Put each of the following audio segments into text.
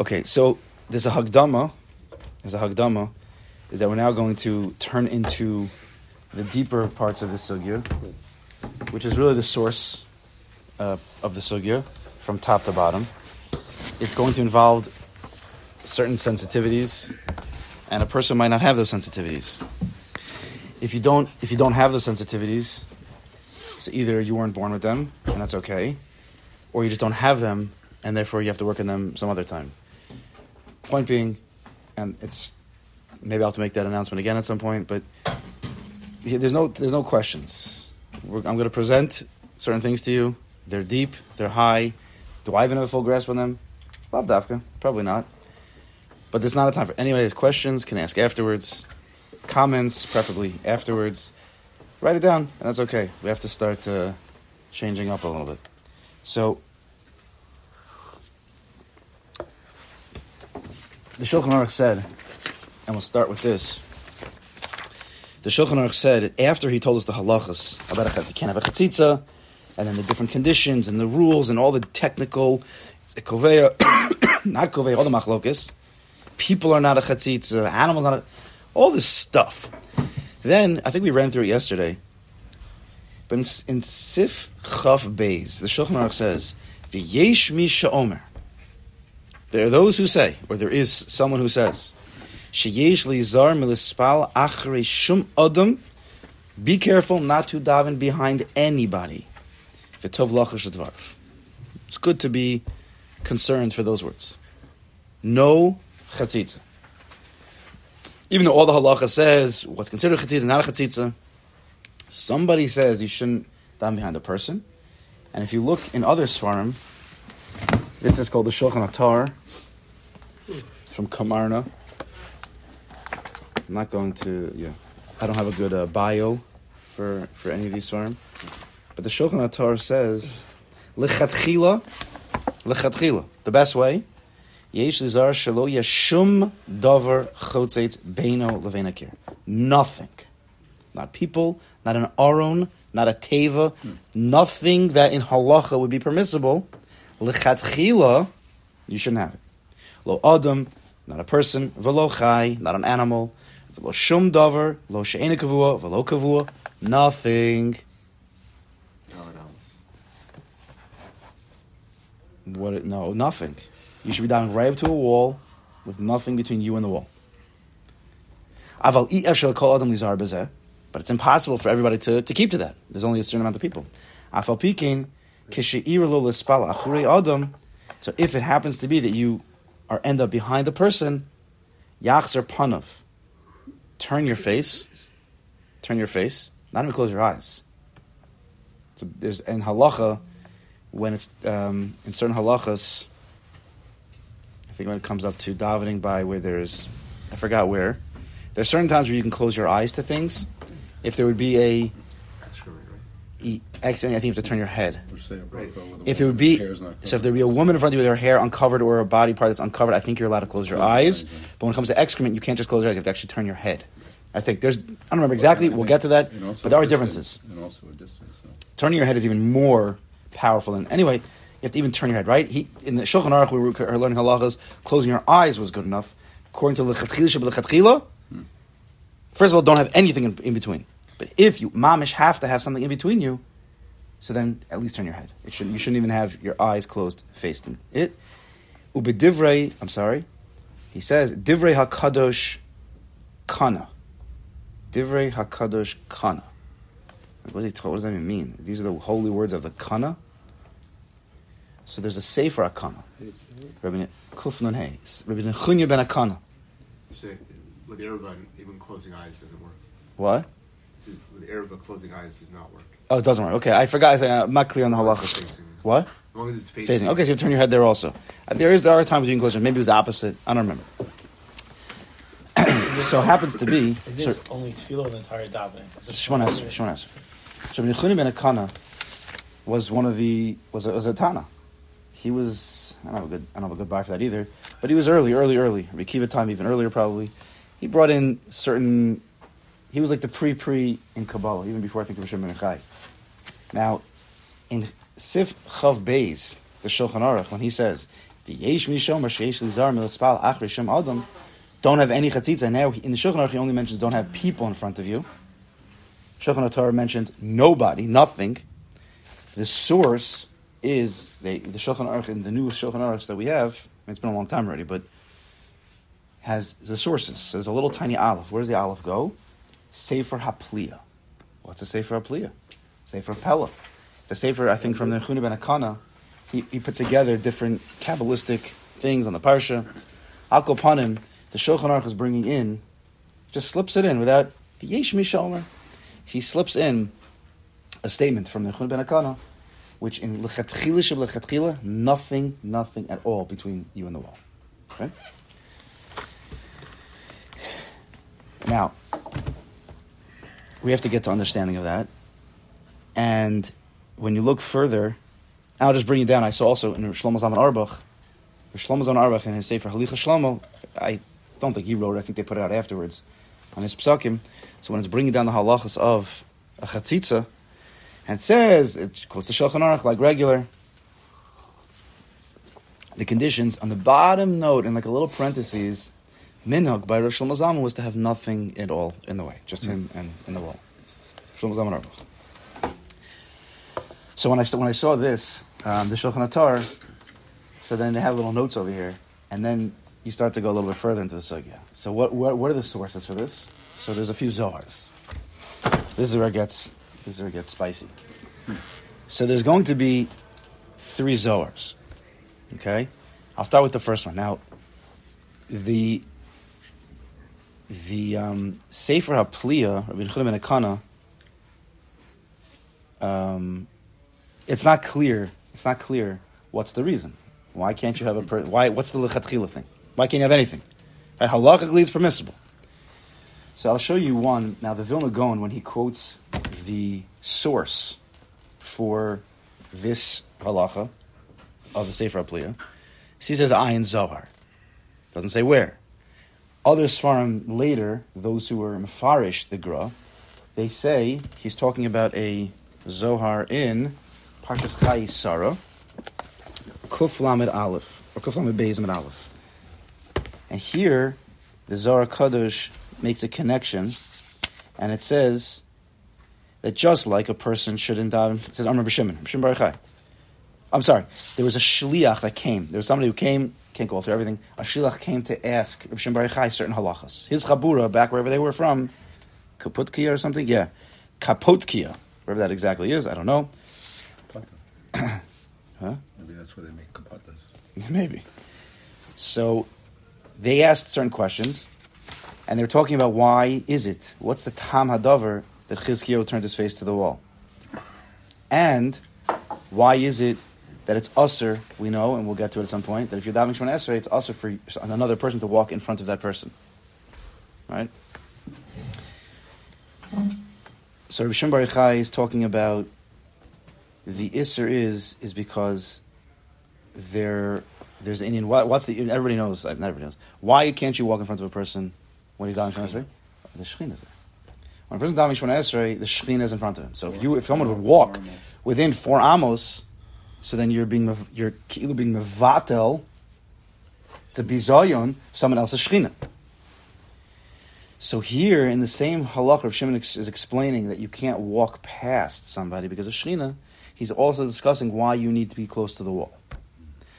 Okay, so there's a hagdama. There's a hagdama. Is that we're now going to turn into the deeper parts of the sugya, which is really the source uh, of the sugya from top to bottom. It's going to involve certain sensitivities, and a person might not have those sensitivities. If you don't, if you don't have those sensitivities, so either you weren't born with them, and that's okay, or you just don't have them, and therefore you have to work on them some other time. Point being, and it's maybe I'll have to make that announcement again at some point, but there's no there's no questions. We're, I'm going to present certain things to you. They're deep, they're high. Do I even have a full grasp on them? Bob Dafka, probably not. But there's not a time for anybody has questions, can ask afterwards. Comments, preferably afterwards. Write it down, and that's okay. We have to start uh, changing up a little bit. So, the Shulchan Aruch said, and we'll start with this. The Shulchan Aruch said after he told us the halachas about a can't have a chatzitza, and then the different conditions and the rules and all the technical koveya, not koveya, all the machlokis. People are not a chatzitza, animals are not a, all this stuff. Then I think we ran through it yesterday. But in, in Sif Chaf Beis, the Shulchan Aruch says, "V'yesh mi she'omer." There are those who say, or there is someone who says, "Sheyesh li zar milispal achrei shum adam." Be careful not to daven behind anybody. It's good to be concerned for those words. No chatzitza. Even though all the halacha says what's considered chatzitza, not a chatzitza, somebody says you shouldn't daven behind a person. And if you look in other svarim, this is called the Shulchan Atar from Kamarna. I'm not going to, yeah, I don't have a good uh, bio for, for any of these svarim. But the Shulchan Atar says, Lechatchila, lechatchila, the best way, Yesh lizar shelo yashum davar chotzetz beino levenakir. Nothing. Not people, not an aron, not a teva, nothing that in halacha would be permissible. Lechatchila, you shouldn't have it. Lo adam, not a person. Velo chai, not an animal. Velo shum davar, lo she'ena kavua, velo kavua, nothing. What? No, nothing. You should be down right up to a wall with nothing between you and the wall. Aval i'efshel kol adam lizar bezeh, but it's impossible for everybody to, to keep to that. There's only a certain amount of people. Afal pikin So if it happens to be that you are end up behind a person, yachzer panav, turn your face, turn your face, not even close your eyes. So there's in halacha when it's um, in certain halachas. I think when it comes up to davening by where there's, I forgot where. There's certain times where you can close your eyes to things. If there would be a, actually, I think you have to turn your head. If it would be, so if there would be a woman in front of you with her hair uncovered or a body part that's uncovered, I think you're allowed to close your eyes. But when it comes to excrement, you can't just close your eyes. You have to actually turn your head. I think there's, I don't remember exactly. We'll get to that. But there are differences. And also a distance. Turning your head is even more powerful than anyway. You have to even turn your head, right? He, in the Shulchan Aruch, we were learning halachas. Closing your eyes was good enough, according to lechatchila shebelechatchila. First of all, don't have anything in, in between. But if you mamish have to have something in between you, so then at least turn your head. It should, you shouldn't even have your eyes closed, faced in it. Ubedivrei, I'm sorry. He says divrei hakadosh kana. Divrei hakadosh kana. What, he, what does that even mean? These are the holy words of the kana. So there's a sefer akana. Rabbi Kufnun Hey. Rabbi Nechunya ben Akana. You say with Arab, even closing eyes doesn't work. What? So With Arab, closing eyes does not work. Oh, it doesn't work. Okay, I forgot. I- I'm not clear on the halacha. Facing. What? As long as it's facing. Facing. Okay, so you turn your head there also. Uh, There is there are times you can close your. Maybe it was opposite. I don't remember. so it happens to be. Is this So, only tefillah or the entire davening? Shimon answer. Shimon answer. So Rabbi Nechunya ben Akana was one of the was a, was a Tana. He was I don't have a good I don't have a good buy for that either. But he was early, early, early. Rabbi Kiva time even earlier probably. He brought in certain. He was like the pre pre in Kabbalah even before I think of Shimon ben Chai. Now, in Sif Chav Beis, the Shulchan Aruch, when he says. Don't have any chatzitza. Now in the Shulchan Aruch he only mentions don't have people in front of you. Shulchan Torah mentioned nobody, nothing. The source is the Shulchan Aruch in the new Shulchan Aruch that we have. It's been a long time already, but has the sources. So there's a little tiny aleph. Where does the aleph go? Sefer Haplia. What's a Sefer Haplia? Sefer Pella. It's a Sefer, I think, from the Chuna ben Akana. He, he put together different Kabbalistic things on the Parsha. Al Kopanim, the Shulchan Aruch is bringing in, just slips it in without Yesh Mishalmer. He slips in a statement from the Chuna ben Akana, which in Lechatchila Sheb Lechatchila, nothing, nothing at all between you and the wall. Okay? Now, we have to get to understanding of that. And when you look further, I'll just bring you down. I saw also in Shlomo Zalman Auerbach, Shlomo Zalman Auerbach in his Sefer Halicha Shlomo, I don't think he wrote it, I think they put it out afterwards on his psakim. So when it's bringing down the halachas of a chatzitza, and it says, it quotes the Shulchan Aruch like regular, the conditions on the bottom note in like a little parentheses, minhag by Rosh Zalman was to have nothing at all in the way, just him and, and the wall. So when I when I saw this, um, the Shulchan Atar, so then they have little notes over here, and then you start to go a little bit further into the sugya. So what, what what are the sources for this? So there's a few zohars. So this is where it gets this is where it gets spicy. So there's going to be three zohars. Okay, I'll start with the first one. Now, the the um, Sefer HaPliya, Rabbi Yehuda um, it's not clear. It's not clear what's the reason. Why can't you have a per- why? What's the lechatchila thing? Why can't you have anything? Right? Halachically, it's permissible. So I'll show you one. Now the Vilna Gaon, when he quotes the source for this halacha of the Sefer HaPliya, he says Ayin Zohar. Doesn't say where. Other Svarim later, those who were Mefarish the Gra, they say he's talking about a Zohar in Parshas Chayei Sarah, Kuf Lamed Aleph, or Kuf Lamed Beis Lamed Aleph. And here, the Zohar Kadosh makes a connection, and it says that just like a person should endaven, it says Amr B'Shimon, B'Shimon Baruch I'm sorry, there was a shliach that came. There was somebody who came, can't go through everything. A came to ask Reb Shimon Baruch certain halachas. His chabura, back wherever they were from, Kaputkia or something, yeah, Kapotkia, wherever that exactly is, I don't know. Huh? Maybe that's where they make kapatas. Maybe. So they asked certain questions, and they were talking about why is it? What's the tam hadavar that Chizkiyo turned his face to the wall? And why is it that it's usher, we know, and we'll get to it at some point, that if you're davening Shemon Esrei, it's usher for another person to walk in front of that person. Right? So Rabbi Shimon bar Yochai is talking about the Isser is is because there there's an Inyan. What, what's the everybody knows? Not everybody knows. Why can't you walk in front of a person when he's davening Shemon Esrei? The Shekhinah is there. When a person's davening Shemon Esrei, the Shekhinah is in front of him. So if you if someone would walk within four amos, so then you're being you're being mevatel to be zayon someone else's Shekhinah. So here in the same halakha, Rav Shimon is explaining that you can't walk past somebody because of Shekhinah. He's also discussing why you need to be close to the wall.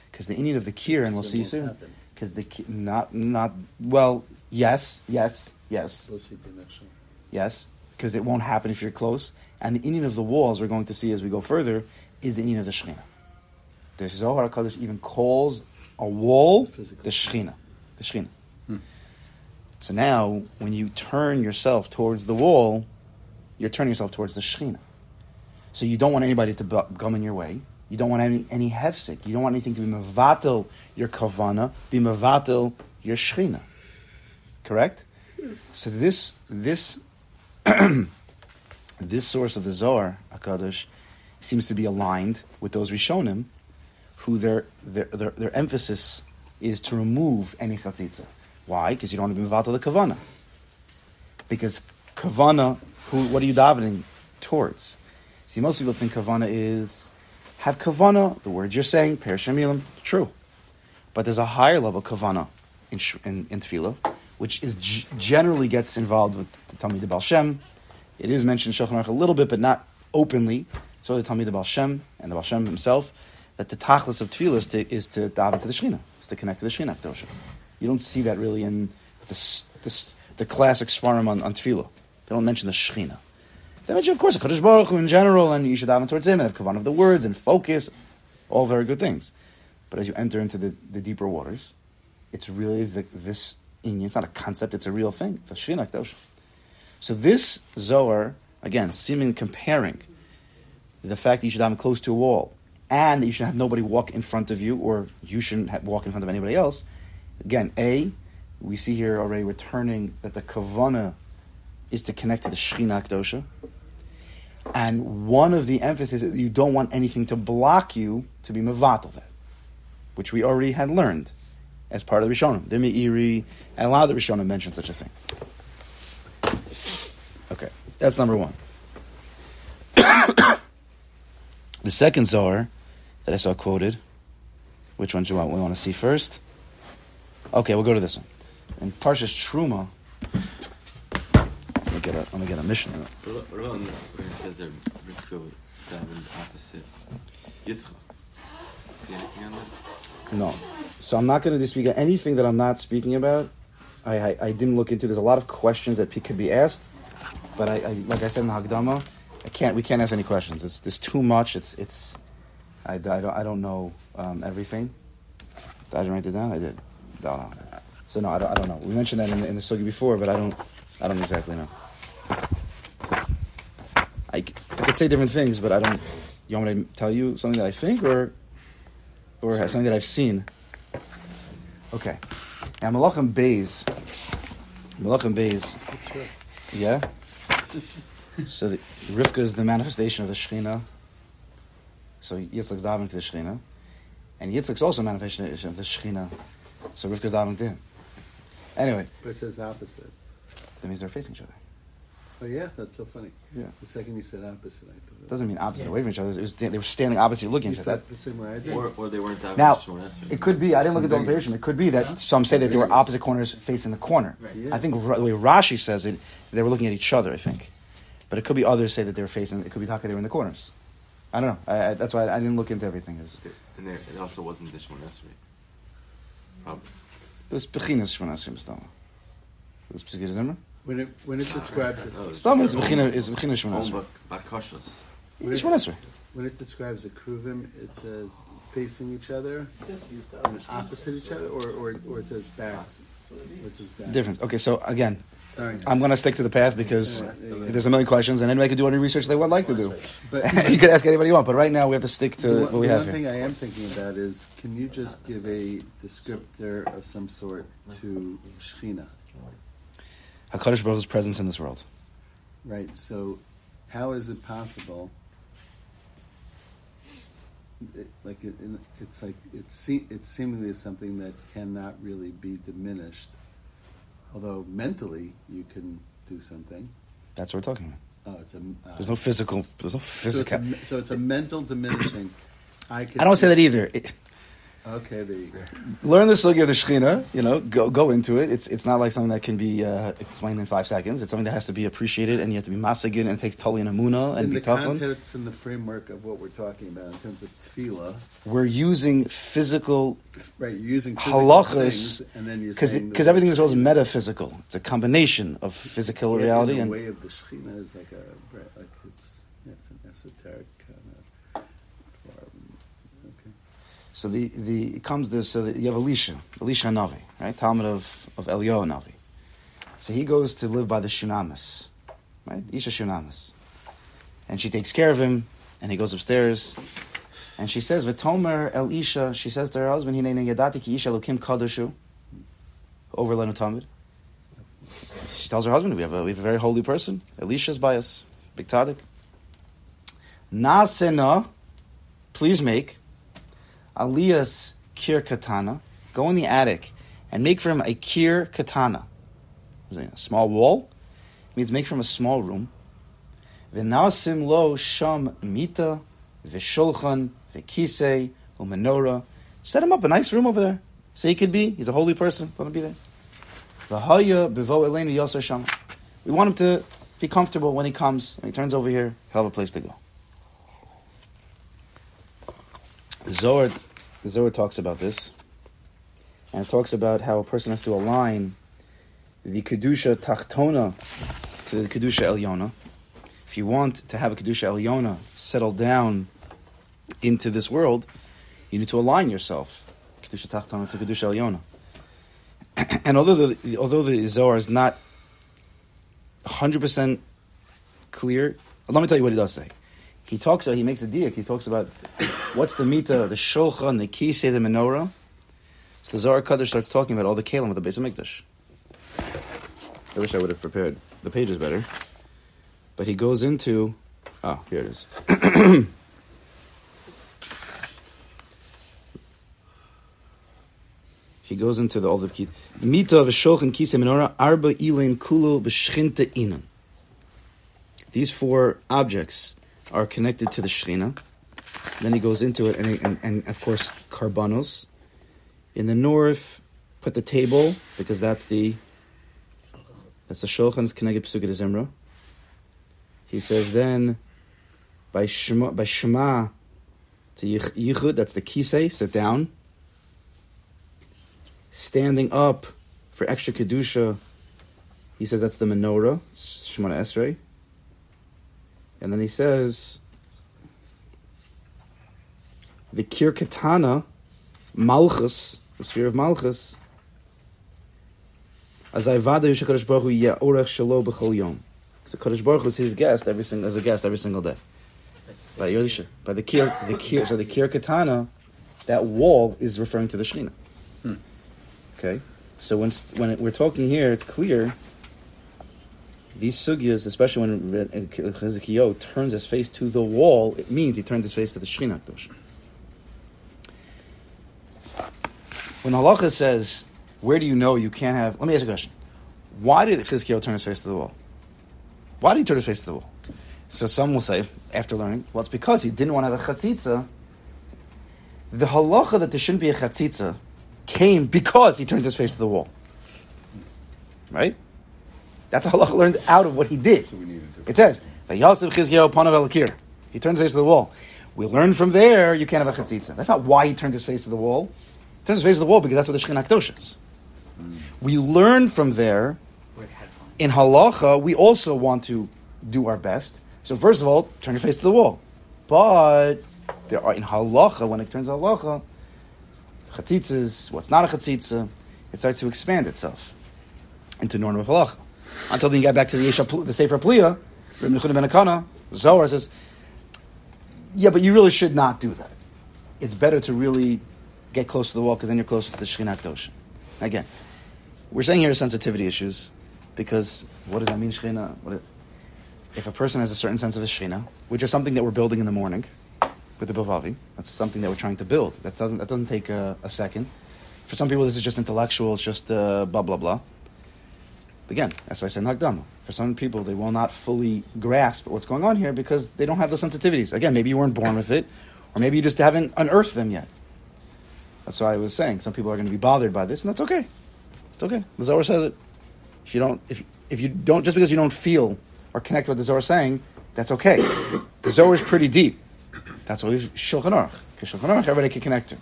Because the Inyan of the Kir, and we'll see soon. Because the not not well, yes, yes, yes, yes. Because it won't happen if you're close. And the Inyan of the walls, we're going to see as we go further, is the Inyan of the Shekhinah. The Zohar Kadosh even calls a wall the Shekhinah, the Shekhinah. So now, when you turn yourself towards the wall, you're turning yourself towards the Shekhinah. So you don't want anybody to come in your way. You don't want any, any hefsek. You don't want anything to be mevatel your kavana, be mevatel your Shekhinah. Correct? So this this this source of the Zohar Hakadosh seems to be aligned with those Rishonim, who their their their, their emphasis is to remove any chatzitza. Why? Because you don't want to be mevatel the kavana. Because kavana, who what are you davening towards? See, most people think kavana is have kavana. The words you're saying, per shemilim, true. but there's a higher level kavana in in, in tefillah, which is g- generally gets involved with the Talmud Baal Shem. It is mentioned in Shulchan Aruch a little bit, but not openly. So the Talmud Baal Shem and the Baal Shem himself, that the tachlis of tefillah is to, is to daven to the Shechina, is to connect to the Shechina Kedosha. You don't see that really in the, the, the classic svarim on, on tefillah. They don't mention the Shechina. They mention, of course, the Kodesh Baruch Hu in general, and you should daven towards him, and have kavan of the words, and focus, all very good things. But as you enter into the, the deeper waters, it's really the, this. It's not a concept; it's a real thing. The Shechina Kedosha. So this Zohar, again, seemingly comparing the fact that you should have close to a wall and that you should have nobody walk in front of you or you shouldn't have, walk in front of anybody else. Again, A, we see here already returning that the kavana is to connect to the Shechina Kedosha. And one of the emphasis is you don't want anything to block you to be mevatel that, which we already had learned as part of the Rishonim. The Meiri, and a lot of the Rishonim mention such a thing. Okay, that's number one. the second Zohar that I saw quoted, which one do you want? We want to see first? Okay, we'll go to this one. In Parshas Truma, let me get a, let me get a mission. What about, what about when it says that Rivka davened opposite Yitzchak? See anything on that? No. So I'm not going to speak anything that I'm not speaking about. I, I, I didn't look into. There's a lot of questions that could be asked, but I, I like I said in the Hagdama, I can't. We can't ask any questions. It's there's too much. It's it's. I, I don't I don't know um, everything. I write it down? I did. So no, I don't, I don't know. We mentioned that in, the- in the sugi before, but I don't I don't exactly know. I could say different things, but I don't. You want me to tell you something that I think, or or something that I've seen? Okay. Now Malachim Bays. Malachim Bays. Yeah. So the, Rivka is the manifestation of the Shechina. So Yitzchak's davening to the Shechina, and Yitzchak's also a manifestation of the Shechina. So Rivka's davening to him. Anyway, But it says opposite. that means they're facing each other. Oh yeah, that's so funny. Yeah. The second you said opposite, I thought. Doesn't mean opposite Yeah. away from each other. It was, they were standing opposite, looking You at each other. the same way I did. Or, or they weren't davening Now, Shemon Esrei. it could be. I didn't look at the Some It could be that Huh? some say that they were opposite corners facing the corner. Right. Yeah. I think the way Rashi says it, they were looking at each other. I think, but it could be others say that they were facing. It could be talking they were in the corners. I don't know. I, I, that's why I, didn't look into everything. It And there, it also wasn't the Shemon Esrei. Probably. it was Bechinas Shmonasim Stama. It was Pesachit Zimmer. When it when it ah, describes it, Oh, it's Stama is their Bechina is Bechinas own Shmonasim. Oh, bak- bakashos. Shmonasim. when it describes the kruvim, it says facing each other Just use opposite each other, or or, or it says backs, which is back. Difference. Okay, so again, Sorry. I'm going to stick to the path because there's a million questions, and anybody can do any research they would like to do. But you could ask anybody you want, but right now we have to stick to the, what one- we the have one thing. I am thinking about is, can you just give a descriptor of some sort to Shechina? Hakadosh Baruch Hu's presence in this world. Right. So, how is it possible? It, like it, it's like it, se- it seemingly is something that cannot really be diminished. Although mentally you can do something. That's what we're talking about. Oh, it's a. Uh, There's no physical. There's no So it's, physical. a, so it's a mental diminishing. I, can, I don't say that either. It, Okay, there you go. learn the sugi of the Shechina. You know, go go into it. It's it's not like something that can be uh, explained in five seconds. It's something that has to be appreciated, and you have to be masagid, and it takes totally an amuna and in the context and the framework of what we're talking about in terms of tefillah, We're using physical right? You're using physical halachas and then you're because because everything in this world is metaphysical. It's a combination of physical Yeah, reality the and way of the Shekhinah is like a like it's it's an esoteric kind of. Okay. So the, the it comes there. So you have Elisha, Elisha Navi, right? Talmud of of Elio Navi. So he goes to live by the Shunamis, right? Isha Shunamis, and she takes care of him, and he goes upstairs, and she says, "V'tomer El Isha." She says to her husband, "Hinei yadati ki Isha Elokim kadoshu." Over Lenu Talmud. She tells her husband, "We have a we have a very holy person. Elisha's by us, big tzaddik." Nasena, please make Aliyah's kir katana, go in the attic and make for him a kir katana. A small wall it means make for him a small room. V'nasim lo sham mita v'shulchan v'kisei u'menorah. Set him up a nice room over there. Say he could be. He's a holy person. Let him be there. V'haya bevo elenu yosar sham. We want him to be comfortable when he comes and he turns over here. He'll have a place to go. Zohar, the Zohar talks about this, and it talks about how a person has to align the kedusha tachtona to the kedusha elyona. If you want to have a kedusha elyona settle down into this world, you need to align yourself kedusha tachtona to kedusha elyona. and although the although the Zohar is not hundred percent clear, let me tell you what he does say. He talks. About, he makes a diak. He talks about what's the mita, the shulchan, the kisei, the menorah. So the Zohar Kaddish starts talking about all the kalim of the base of Mikdash. I wish I would have prepared the pages better, but he goes into. Ah, here it is. He goes into the, all the key. Mita v'shulchan kisei menorah arba ilain kulu b'shchinta inan. These four objects are connected to the Shechina. Then he goes into it, and, and, and of course, carbonos. In the north, put the table, because that's the that's the Shulchan, it's connected to Pesukei Zimra. He says then, by Shema, by Shema to Yichud, that's the Kisei, sit down. Standing up for extra Kedusha, he says that's the Menorah, Shemona Esrei. And then he says, the Kir Katana, Malchus, the sphere of Malchus, as I vada Yishakadosh Baruch Hu yeh shelo b'chol yom. So Kadosh Baruch Hu is his guest every single as a guest every single day. By Yolisha, by the Kir, the Kir, so the Kir Katana, that wall is referring to the Shechina. Hmm. Okay, so when when we're talking here, it's clear. These sugyas, especially when Hezekiah turns his face to the wall, it means he turns his face to the Shechina Kedosh. When the halacha says, "Where do you know you can't have?" Let me ask you a question: Why did Chizkiyahu turn his face to the wall? Why did he turn his face to the wall? So some will say, after learning, well, it's because he didn't want to have a chatzitza. The halacha that there shouldn't be a chatzitza came because he turned his face to the wall. Right? That's a halacha learned out of what he did. So we needed to. It says, "Vayalsev Chizkiyahu panav elakir." He turned his face to the wall. We learn from there you can't have a chatzitza. That's not why he turned his face to the wall. His face to the wall because that's where the Shekhinah Kedosh is. Hmm. We learn from there Where it had fun. in halacha, we also want to do our best. So first of all, turn your face to the wall. But there are in halacha, when it turns halacha, chatitzas, what's not a chatzitza, it starts to expand itself into normative halacha. Until then, you get back to the Yesha, the Sefer Pliya, Reb ben Akana, Zohar says, yeah, but you really should not do that. It's better to really get close to the wall because then you're closer to the Shekhinah. Again, we're saying here sensitivity issues because what does that mean, Shekhinah? If a person has a certain sense of the Shekhinah, which is something that we're building in the morning with the Bavavi, that's something that we're trying to build. That doesn't, that doesn't take a, a second. For some people, this is just intellectual, it's just uh, blah, blah, blah. Again, that's why I said Nagdama. For some people, they will not fully grasp what's going on here because they don't have those sensitivities. Again, maybe you weren't born with it, or maybe you just haven't unearthed them yet. That's why I was saying some people are going to be bothered by this, and that's okay. It's okay. The Zohar says it. If you don't, if if you don't, just because you don't feel or connect with the Zohar saying, that's okay. the Zohar is pretty deep. That's why we've Shulchan Aruch. Because Shulchan Aruch, everybody can connect to.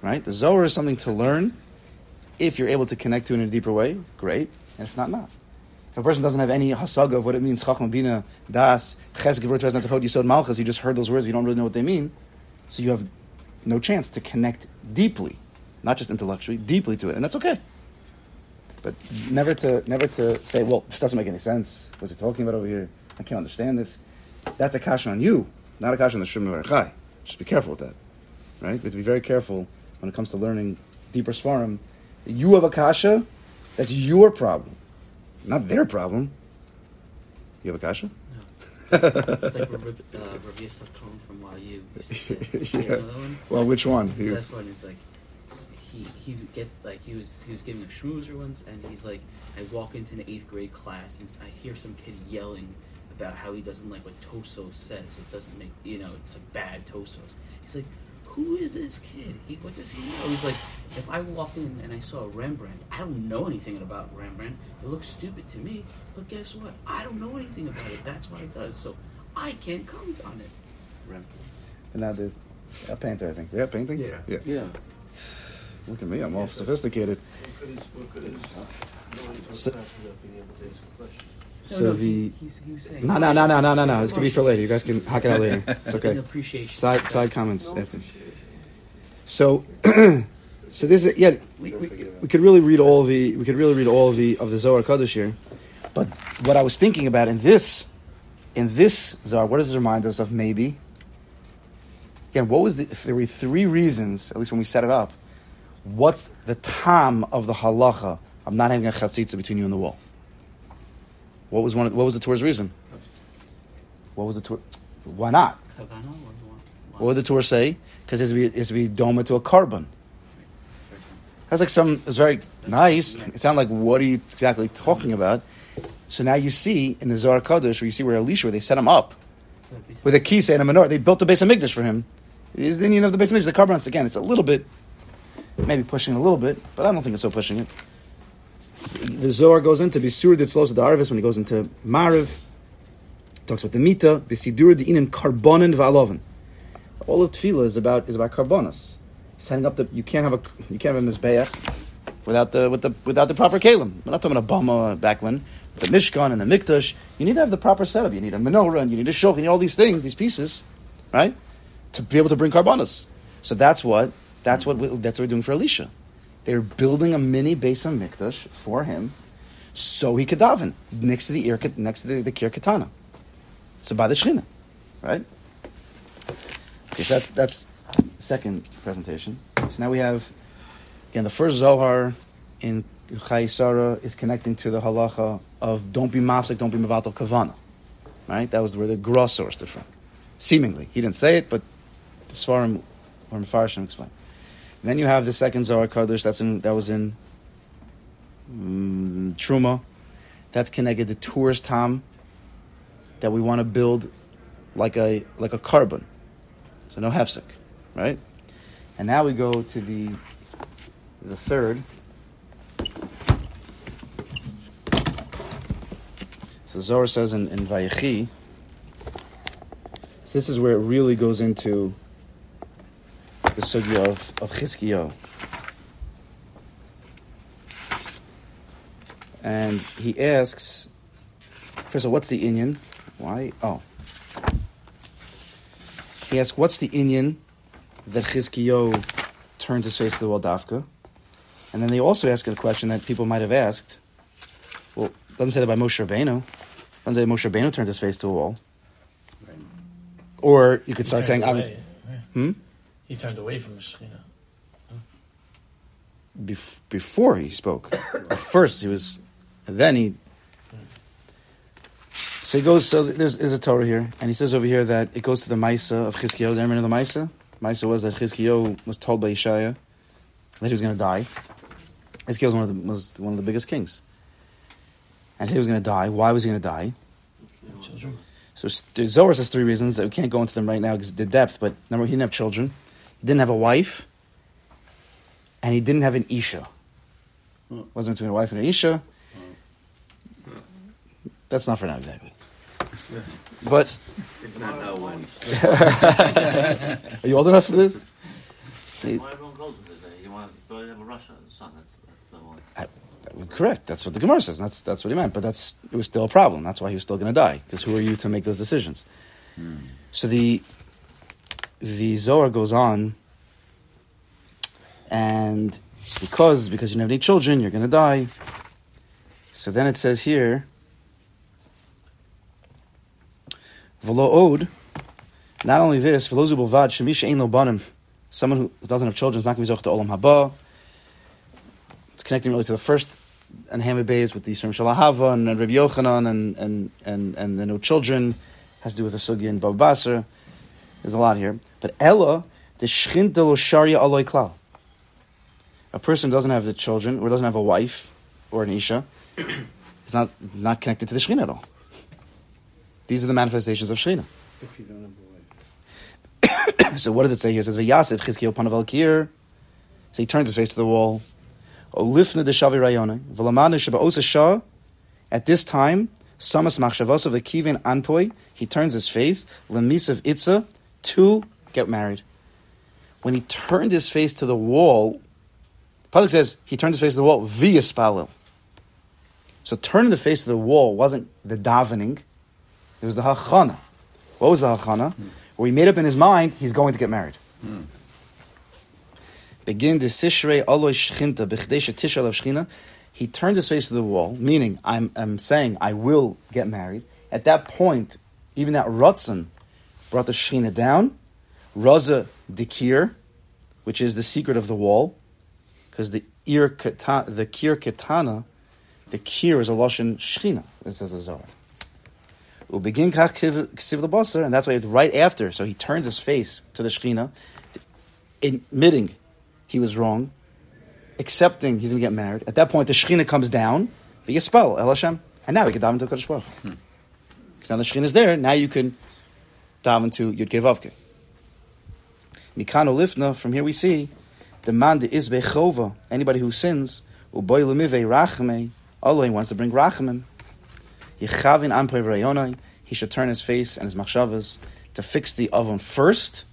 Right? The Zohar is something to learn. If you're able to connect to it in a deeper way, great. And if not, not. If a person doesn't have any hasaga of what it means, chachma bina das ches gevurot res yisod malchus, you just heard those words, you don't really know what they mean, so you have no chance to connect deeply, not just intellectually, deeply to it, and that's okay. But never to never to say, well, this doesn't make any sense. What's he talking about over here? I can't understand this. That's a kasha on you, not a kasha on the Shrim Chai. Just be careful with that, right? We have to be very careful when it comes to learning deeper svarim. You have a kasha, that's your problem, not their problem. You have a kasha? It's like uh, Rav Yosef Cohen from YU say. You one? Well, which one? The He best was, one is like he he gets like he was he was giving a schmoozer once, and he's like, I walk into an eighth grade class and I hear some kid yelling about how he doesn't like what Tosos says. It doesn't make you know it's a bad Tosos. He's like, who is this kid? He, what does he know? He's like, if I walk in and I saw a Rembrandt, I don't know anything about Rembrandt. It looks stupid to me, but guess what? I don't know anything about it. That's what it does. So I can't comment on it. Rembrandt. And now there's a painter, I think. Yeah, painting? Yeah. yeah. Yeah. Look at me, I'm all sophisticated. So- No, So no, the. he, he's, he was saying. No, no, no, no, no, no, no. This could be for later. You guys can hack it out later. It's okay. appreciation. Side side comments after. So, so this is yeah. We, we, we could really read all the we could really read all of the of the Zohar Kodesh here, but what I was thinking about in this in this Zohar, what does it remind us of? Maybe again, what was the? There were three reasons, at least when we set it up, what's the time of the halacha of not having a chatzitza between you and the wall? What was one? Of, what was the Torah's reason? What was the Torah? Why not? What? Would the Torah say? Because it has to be, it to be doma to a carbon. That's like some. It's very nice. It sounded like what are you exactly talking about? So now you see in the Zohar Kodesh, where you see where Elisha, where they set him up with a kisa and a menorah. They built the base of Mikdash for him. Is the Inyan of the base of Mikdash the carbons again? It's a little bit, maybe pushing a little bit, but I don't think it's so pushing it. The Zohar goes into Bisur Ditzlos the Arvis when he goes into Mariv. Talks about the Mita, Bisidur Di'inin Karbonin Va'aloven all of tefillah is about is about karbonas. Setting up the you can't have a you can't have a mizbeach without the with the without the proper kalim. We're not talking about bama back when the mishkan and the mikdash. You need to have the proper setup. You need a menorah and you need a shulchan. You need all these things, these pieces, right, to be able to bring karbonas. So that's what that's what we, that's what we're doing for Elisha. They're building a mini base of mikdash for him, so he could daven next to the ear next to the, the kir katana. So by the shechina, right? Okay, so that's that's second presentation. So now we have again the first Zohar in Chayisara is connecting to the halacha of don't be mafsik, don't be mevatel kavana. Right? That was where the Gross sourced it from. Seemingly. He didn't say it, but the Svarim or Mefarshim explain. Then you have the second Zohar Kodesh, that's in that was in mm, Truma. That's connected to tourist Tam that we want to build like a like a carbon. So no hefsek, right? And now we go to the the third. So Zohar says in, in Vayechi, so this is where it really goes into the sugya of, of Chizkiyo. And he asks, first of all, what's the Inyan? Why? Oh. He asks, what's the Inyan that Chizkiyo turned his face to the wall dafka? And then they also ask a question that people might have asked. Well, doesn't say that by Moshe Rabbeinu. Doesn't say that Moshe Rabbeinu turned his face to a wall. Right. Or you could start saying, away, obviously, hmm? He turned away from the Shekhinah. Bef- before he spoke. At first, he was. And then he. So he goes. So there's, there's a Torah here, and he says over here that it goes to the Maisa of Chizkiyo. Do you remember the Maisa? Maisa was that Chizkiyo was told by Yeshaya that he was going to die. Chizkiyo was one of the was one of the biggest kings, and he was going to die. Why was he going to die? Children. So the Zohar says three reasons that we can't go into them right now because the depth. But number, one, he didn't have children, didn't have a wife, and he didn't have an isha. Hmm. Wasn't between a wife and an isha. That's not for now exactly. But not now, when? are you old enough for this? Why everyone goes with this? You want to have a Russia son. That's that's the one. I, correct. That's what the Gemara says. That's that's what he meant. But that's it was still a problem. That's why he was still going to die. Because who are you to make those decisions? So the the Zohar goes on, and because because you don't have any children, you're going to die. So then it says here, "V'lo od." Not only this, "V'lo zubavad shemisha ein lo banim." Someone who doesn't have children is not going to be zoch to olam haba. It's connecting really to the first and Hamid with the Yisrael Shalahava and, and Rabbi Yochanan and, and, and, and the no children has to do with the Sugi and Bava Basra. There's a lot here. But Ella, the Shchinta lo Sharia aloi klal. A person doesn't have the children or doesn't have a wife or an Isha is not, not connected to the Shekhinah at all. These are the manifestations of Shekhinah. If you don't have a wife. so what does it say here? It says, V'yasef chizkiel panav al. So he turns his face to the wall. Olifna de shavi rayona. V'lamanu sheba osa. At this time, samas machshavosav v'kivin anpoi. He turns his face. Lemisav itza. To get married. When he turned his face to the wall, Pasuk says he turned his face to the wall via spalil. So turning the face to the wall wasn't the davening, it was the hachana. What was the hachana? Hmm. Where he made up in his mind he's going to get married. Hmm. Begin the sishrei aloy shchinta b'chdei shetisha alav shchina. He turned his face to the wall, meaning I'm, I'm saying I will get married. At that point, even that Ratzon brought the Shechina down. Raza Dikir, which is the secret of the wall, because the ear kata, the kir katana, the kir is a lashon Shechina. This is the Zohar. Ubegin kach ksiv the and that's why it's right after. So he turns his face to the Shechina, admitting he was wrong, accepting he's going to get married. At that point, the Shechina comes down, v'yispel El Hashem, and now we can dive into Kodesh Baruch. Hmm. Because now the Shechina is there. Now you can dive into Yud. Mikano Lifna. From here we see the man is bechova. Anybody who sins, uboy lemive rachme. Allah wants to bring rachamim. Yechavin ampe rayonai. He should turn his face and his machshavas to fix the oven first.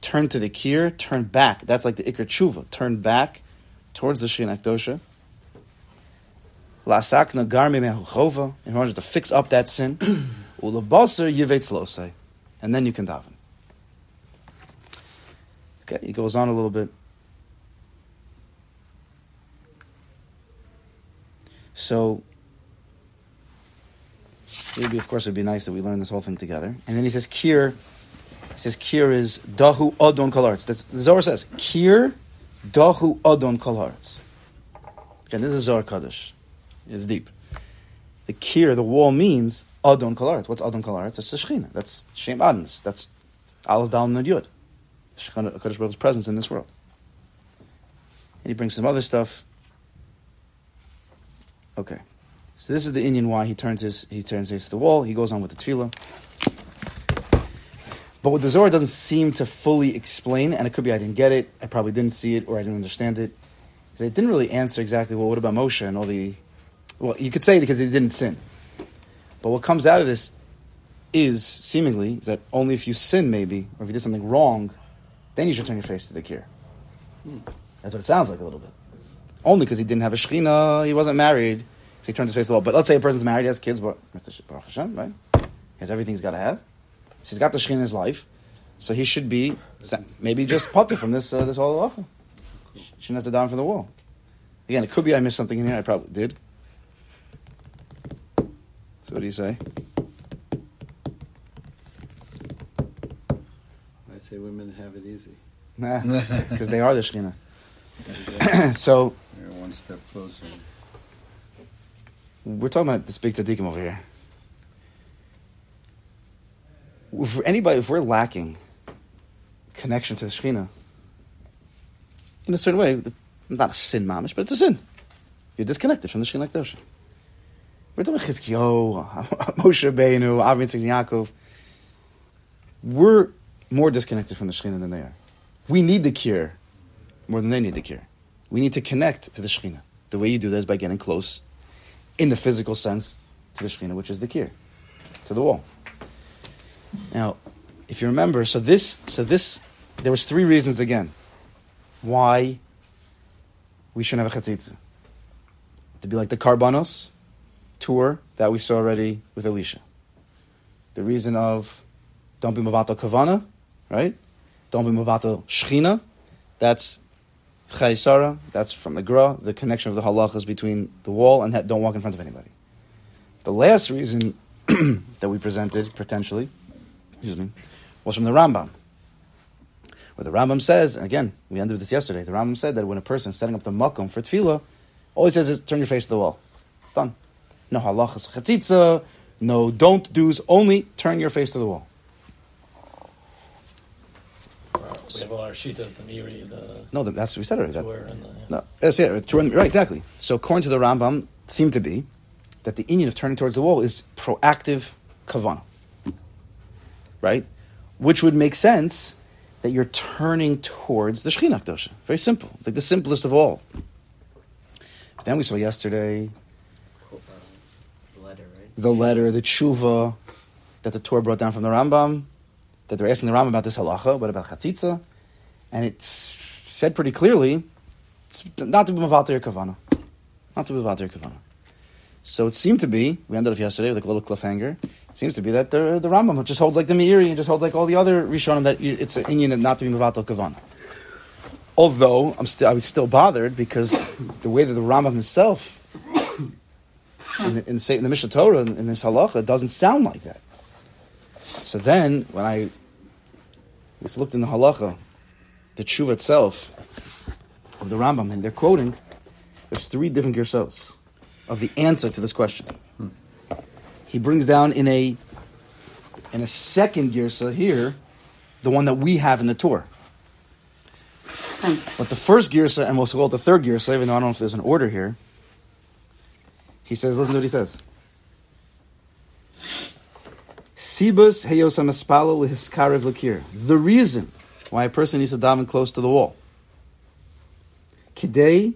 Turn to the kir, turn back. That's like the ikr tshuva. Turn back towards the shin akdosha. Lasakna garmi mehuchova in order to fix up that sin. Ulabaser yivetz losei, and then you can daven. Okay, he goes on a little bit. So, maybe of course it would be nice that we learn this whole thing together. And then he says, Kir, he says, Kir is Dahu Adon Kolarts. That's the Zohar says, Kir Dahu Adon Kolarts. Again, this is Zohar Kaddish. It's deep. The Kir, the wall means Adon Kolarts. What's Adon Kolarts? That's the Shechina. That's Shem Adons. That's Aleph Dal Nud Yud. Kaddish Baruch's presence in this world. And he brings some other stuff. Okay. So this is the Inyan why he turns his he turns his to the wall. He goes on with the tefillah. But what the Zohar doesn't seem to fully explain, and it could be I didn't get it, I probably didn't see it, or I didn't understand it, is it didn't really answer exactly, well, what about Moshe and all the. Well, you could say because he didn't sin. But what comes out of this is, seemingly, is that only if you sin, maybe, or if you did something wrong, then you should turn your face to the cure. That's what it sounds like a little bit. Only because he didn't have a shechina, he wasn't married, so he turned his face to the wall. But let's say a person's married, he has kids, but Baruch Hashem, right? He has everything he's got to have. So he's got the shechina in his life, so he should be maybe just putter from this uh, this whole offer. Shouldn't have to down from the wall. Again, it could be I missed something in here. I probably did. What do you say? I say women have it easy. Nah, because they are the shechina. so They're one step closer. we're talking about this big tzaddikim over here. If anybody, if we're lacking connection to the Shekhinah, in a certain way, not a sin, mamish, but it's a sin. You're disconnected from the Shekhinah. We're talking Chizkiyo, Moshe Rabbeinu, Avin Yaakov. We're more disconnected from the Shekhinah than they are. We need the cure more than they need the cure. We need to connect to the Shekhinah. The way you do that is by getting close, in the physical sense, to the Shekhinah, which is the cure, to the wall. Now, if you remember, so this, so this, there was three reasons again why we shouldn't have a chatzitza. To be like the Karbanos tour that we saw already with Elisha. The reason of don't be mavatal kavana, right? Don't be mavatal shchina. That's chaysara. That's from the gra. The connection of the halachas between the wall and that don't walk in front of anybody. The last reason that we presented potentially, excuse me, was from the Rambam. Where the Rambam says, and again, we ended this yesterday. The Rambam said that when a person is setting up the makom for tefillah, all he says is turn your face to the wall. Done. No halachas chatzitza, no don't do's, only turn your face to the wall. We have all our shitas, the Meiri, the No, that's what we said already. That, tour, and no, that's it. It's Right, exactly. So according to the Rambam, seemed to be that the Inyan of turning towards the wall is proactive kavana. Right? which would make sense that you're turning towards the Shekhinah. Very simple, like the simplest of all. But then we saw yesterday Quote, uh, letter, right? The letter, the tshuva that the Torah brought down from the Rambam, that they're asking the Rambam about this halacha, but about chatzitza, and it's said pretty clearly, it's not to be mavatir kavana, not to be mavatir kavana. So it seemed to be, we ended up yesterday with like a little cliffhanger. It seems to be that the, the Rambam just holds like the Meiri and just holds like all the other Rishonim that it's an inyan not to be mavatir kavana. Although I'm still, I was still bothered because the way that the Rambam himself in, in, say, in the Mishnah Torah in, in this halacha it doesn't sound like that. So then, when I just looked in the halacha, the tshuva itself of the Rambam, and they're quoting, there's three different girsos of the answer to this question. He brings down in a in a second girsa here, the one that we have in the Torah. Hmm. But the first girsa, and we'll call it the third girsa, even though I don't know if there's an order here. He says, listen to what he says. Sibus heyosam espalo lehiskarev lakir. The reason why a person needs to daven close to the wall. Kidei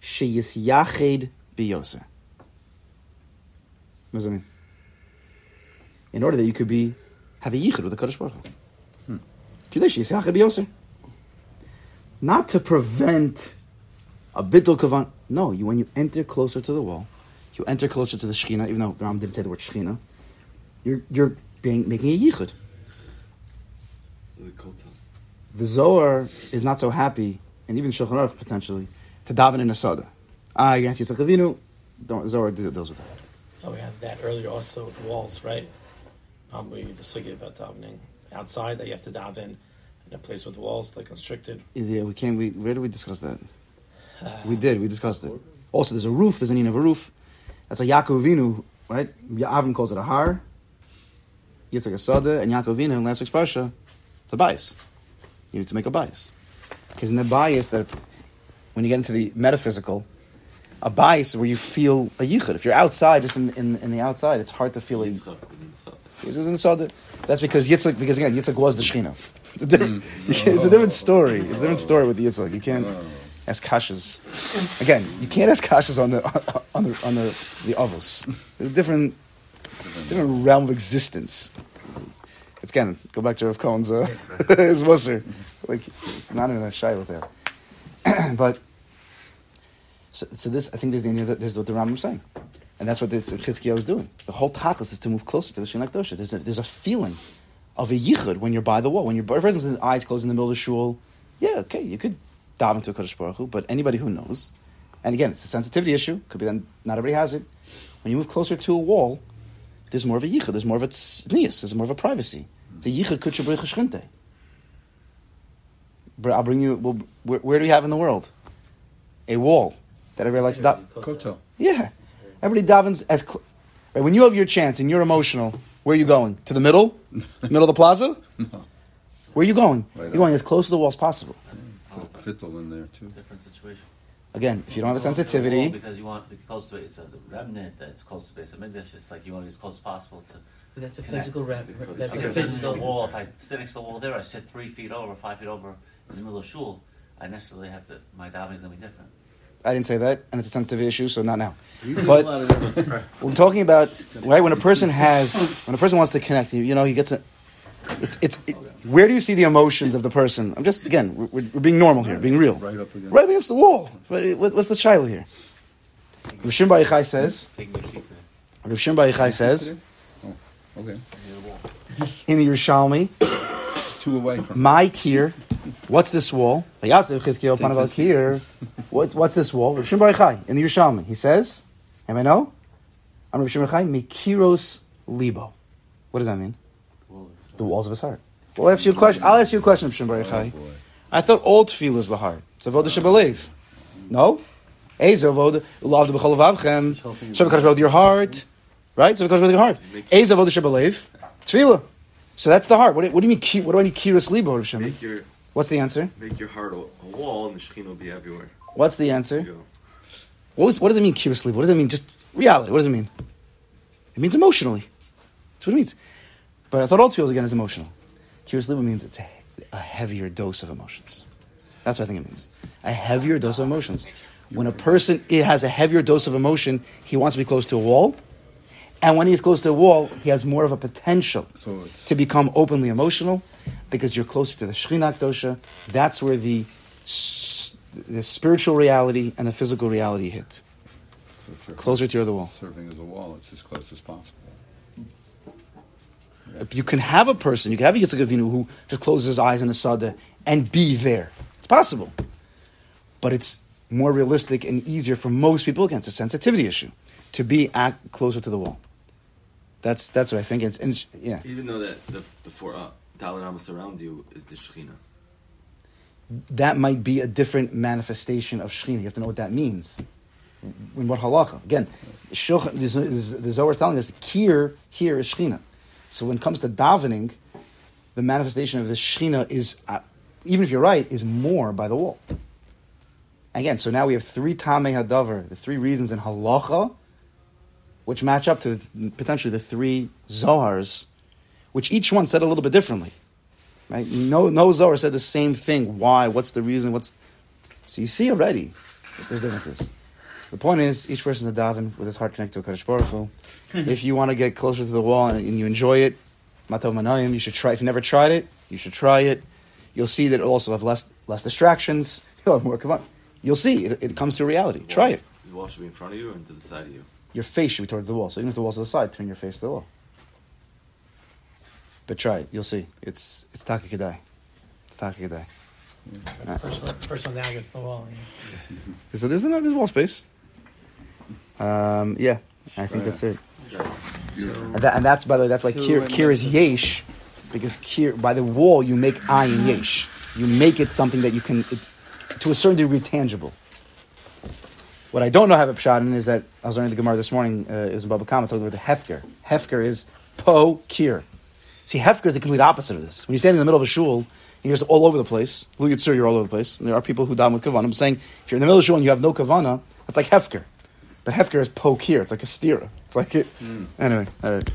sheyisyached biyoser. What does that mean? In order that you could be have a yichud with the Kadosh Baruch Hu. Hmm. Kidei sheyisyached biyoser. Not to prevent a bittul kavan. No, you when you enter closer to the wall, you enter closer to the Shekhinah, even though the Ram didn't say the word Shekhinah, you're, you're being, making a yichud. The kotel. The Zohar is not so happy, and even Shulchan Aruch potentially, to daven in a sada. Ah, you're going to see Yitzchak Avinu, don't, Zohar de- deals with that. Oh, we had that earlier also with walls, right? Probably the sugi about davening outside that you have to daven in a place with walls, like constricted. Yeah, we came, we, where did we discuss that? we did, we discussed it. Also, there's a roof, there's an in of a roof. That's a Yaakov Avinu, right? Avram calls it a har. Yitzchak Asada and Yaakov Avinu in last week's parsha, it's a bias. You need to make a bias. Because in the bias that, when you get into the metaphysical, a bias where you feel a yichud. If you're outside, just in, in, in the outside, it's hard to feel a Yitzchak was in the south. It was in the Sada. That's because Yitzchak, because again, Yitzchak was the Shechina. It's a different, mm. it's a different story. It's a different story with Yitzchak. You can't oh. Ask kashas. Again, you can't ask kashas on the on the on the the avos. It's a different different realm of existence. It's again, go back to Rav Cohen's uh, his musser. Like it's not even a shy with that. but so, so this, I think, this is, the, this is what the Rambam is saying. And that's what this Chizkiyahu is doing. The whole tachlis is to move closer to the Shinak Dosha. There's a, there's a feeling of a yichud when you're by the wall. When your presence his eyes closed in the middle of the shul, yeah, okay, you could dive into a Kadosh Baruch Hu, but anybody who knows, and again, it's a sensitivity issue, could be that not everybody has it. When you move closer to a wall, there's more of a yichud, there's more of a tznius, there's more of a privacy. It's a yichud kutshabrich shchinte. I'll bring you, well, where, where do we have in the world? A wall that everybody likes to dive. Kotel. Yeah. Everybody davens as cl- right, when you have your chance and you're emotional. Where are you going? To the middle, middle of the plaza. No. Where are you going? Right you're going as close to the wall as possible. Put a fiddle in there too. Different situation. Again, if you don't have a Well, sensitivity, because you want to be close to it. It's a the remnant that's close to base of Mikdash. It's like you want to be as close as possible to. But that's a connect. physical rep. Because That's a if it's in the physical wall. If I sit next to the wall there, I sit three feet over, five feet over in the middle of shul. I necessarily have to. My davening is gonna be different. I didn't say that, and it's a sensitivity issue, so not now. But- a lot of different- We're talking about right when a person has when a person wants to connect. You, you know, he gets a. It's it's. It, where do you see the emotions of the person? I'm just again, we're, we're being normal here, being real. Right up against. Right against the wall. What- what- What's the shiloh here? Rav Shimon Bar Yochai says. Taking your seat there. Rav Shimon Bar Yochai says Oh, okay. near the wall. in the Yerushalmi, Two away from. my kir. What's this wall? Vayasev Chizkiyahu Panav al kir. What's what's this wall? Rav Shimon Bar Yochai in the Yerushalmi. He says, "Am I know? I'm Rav Shimon Bar Yochai. Mikiros libo. What does that mean? Wall. The walls of his heart. Well, I'll ask you a question. I'll ask you a question, Rav Shimon Oh, I thought all tefillah is the heart. It's avodah shebelev. No. Eza avodah love the b'chol avavchem. So because with your heart, right? So because with your heart. Eza avodah shebelev. Tefillah. So that's the heart. What, do- what do you mean? ki- What do I need? Kiras libo, Rav Shimon? What's the answer? make your heart a, a wall, and the Shekhinah will be everywhere. What's the answer? What, was, what does it mean, kiras libo? What does it mean? Just reality. What does it mean? It means emotionally. That's what it means. But I thought all tefillah again is emotional. Kiris Liba means it's a, a heavier dose of emotions. That's what I think it means. A heavier dose of emotions. When a person it has a heavier dose of emotion, he wants to be close to a wall. And when he's close to a wall, he has more of a potential So to become openly emotional because you're closer to the Shekhinah dosha. That's where the, the spiritual reality and the physical reality hit. so Closer to your other wall. Serving as a wall, it's as close as possible. You can have a person, you can have a Yitzhak Avinu who just closes his eyes in a sada and be there. It's possible. But it's more realistic and easier for most people, again, it's a sensitivity issue, to be act closer to the wall. That's that's what I think. It's, and yeah. Even though that the, the four uh, around you is the Shekhinah. that might be a different manifestation of Shekhinah. You have to know what that means. In what halacha? Again, the the Zohar is telling us Kir here is Shekhinah. So when it comes to davening, the manifestation of the Shekhinah is, uh, even if you're right, is more by the wall. Again, so now we have three Tamei Hadavar, the three reasons in halacha, which match up to potentially the three Zohars, which each one said a little bit differently. Right? No, no Zohar said the same thing. Why? What's the reason? What's so you see already there's differences. The point is, each person's a daven with his heart connected to Kadosh Baruch Hu. Hmm. if you want to get closer to the wall and, and you enjoy it, matov manayim, you should try. If you never tried it, you should try it. You'll see that it'll also have less less distractions. You'll have more come on. You'll see it, it comes to reality. Try it. The wall should be in front of you or to the side of you. Your face should be towards the wall. So even if the wall's to the side, turn your face to the wall. But try it. You'll see. It's it's taka kedai. It's taka kedai. First one, first one down against the wall. yeah. Is it? Isn't that there's wall space? Um, yeah, I think Oh, that's it. Beautiful. And, that, and that's by the way, that's why Two kir, kir is yesh, because kir by the wall you make ayin yesh. You make it something that you can, it, to a certain degree, tangible. What I don't know how to pshat in is that I was learning the Gemara this morning. Uh, it was in Baba Kama talking about the hefker. Hefker is po kir. See, hefker is the complete opposite of this. When you stand in the middle of a shul, and you're just all over the place. Lu Yitzur, you're all over the place. And there are people who daven with kavanah. I'm saying if you're in the middle of the shul and you have no kavanah, that's like hefker. But hefker is poke here. It's like a stira. It's like it. Hmm. Anyway, all right.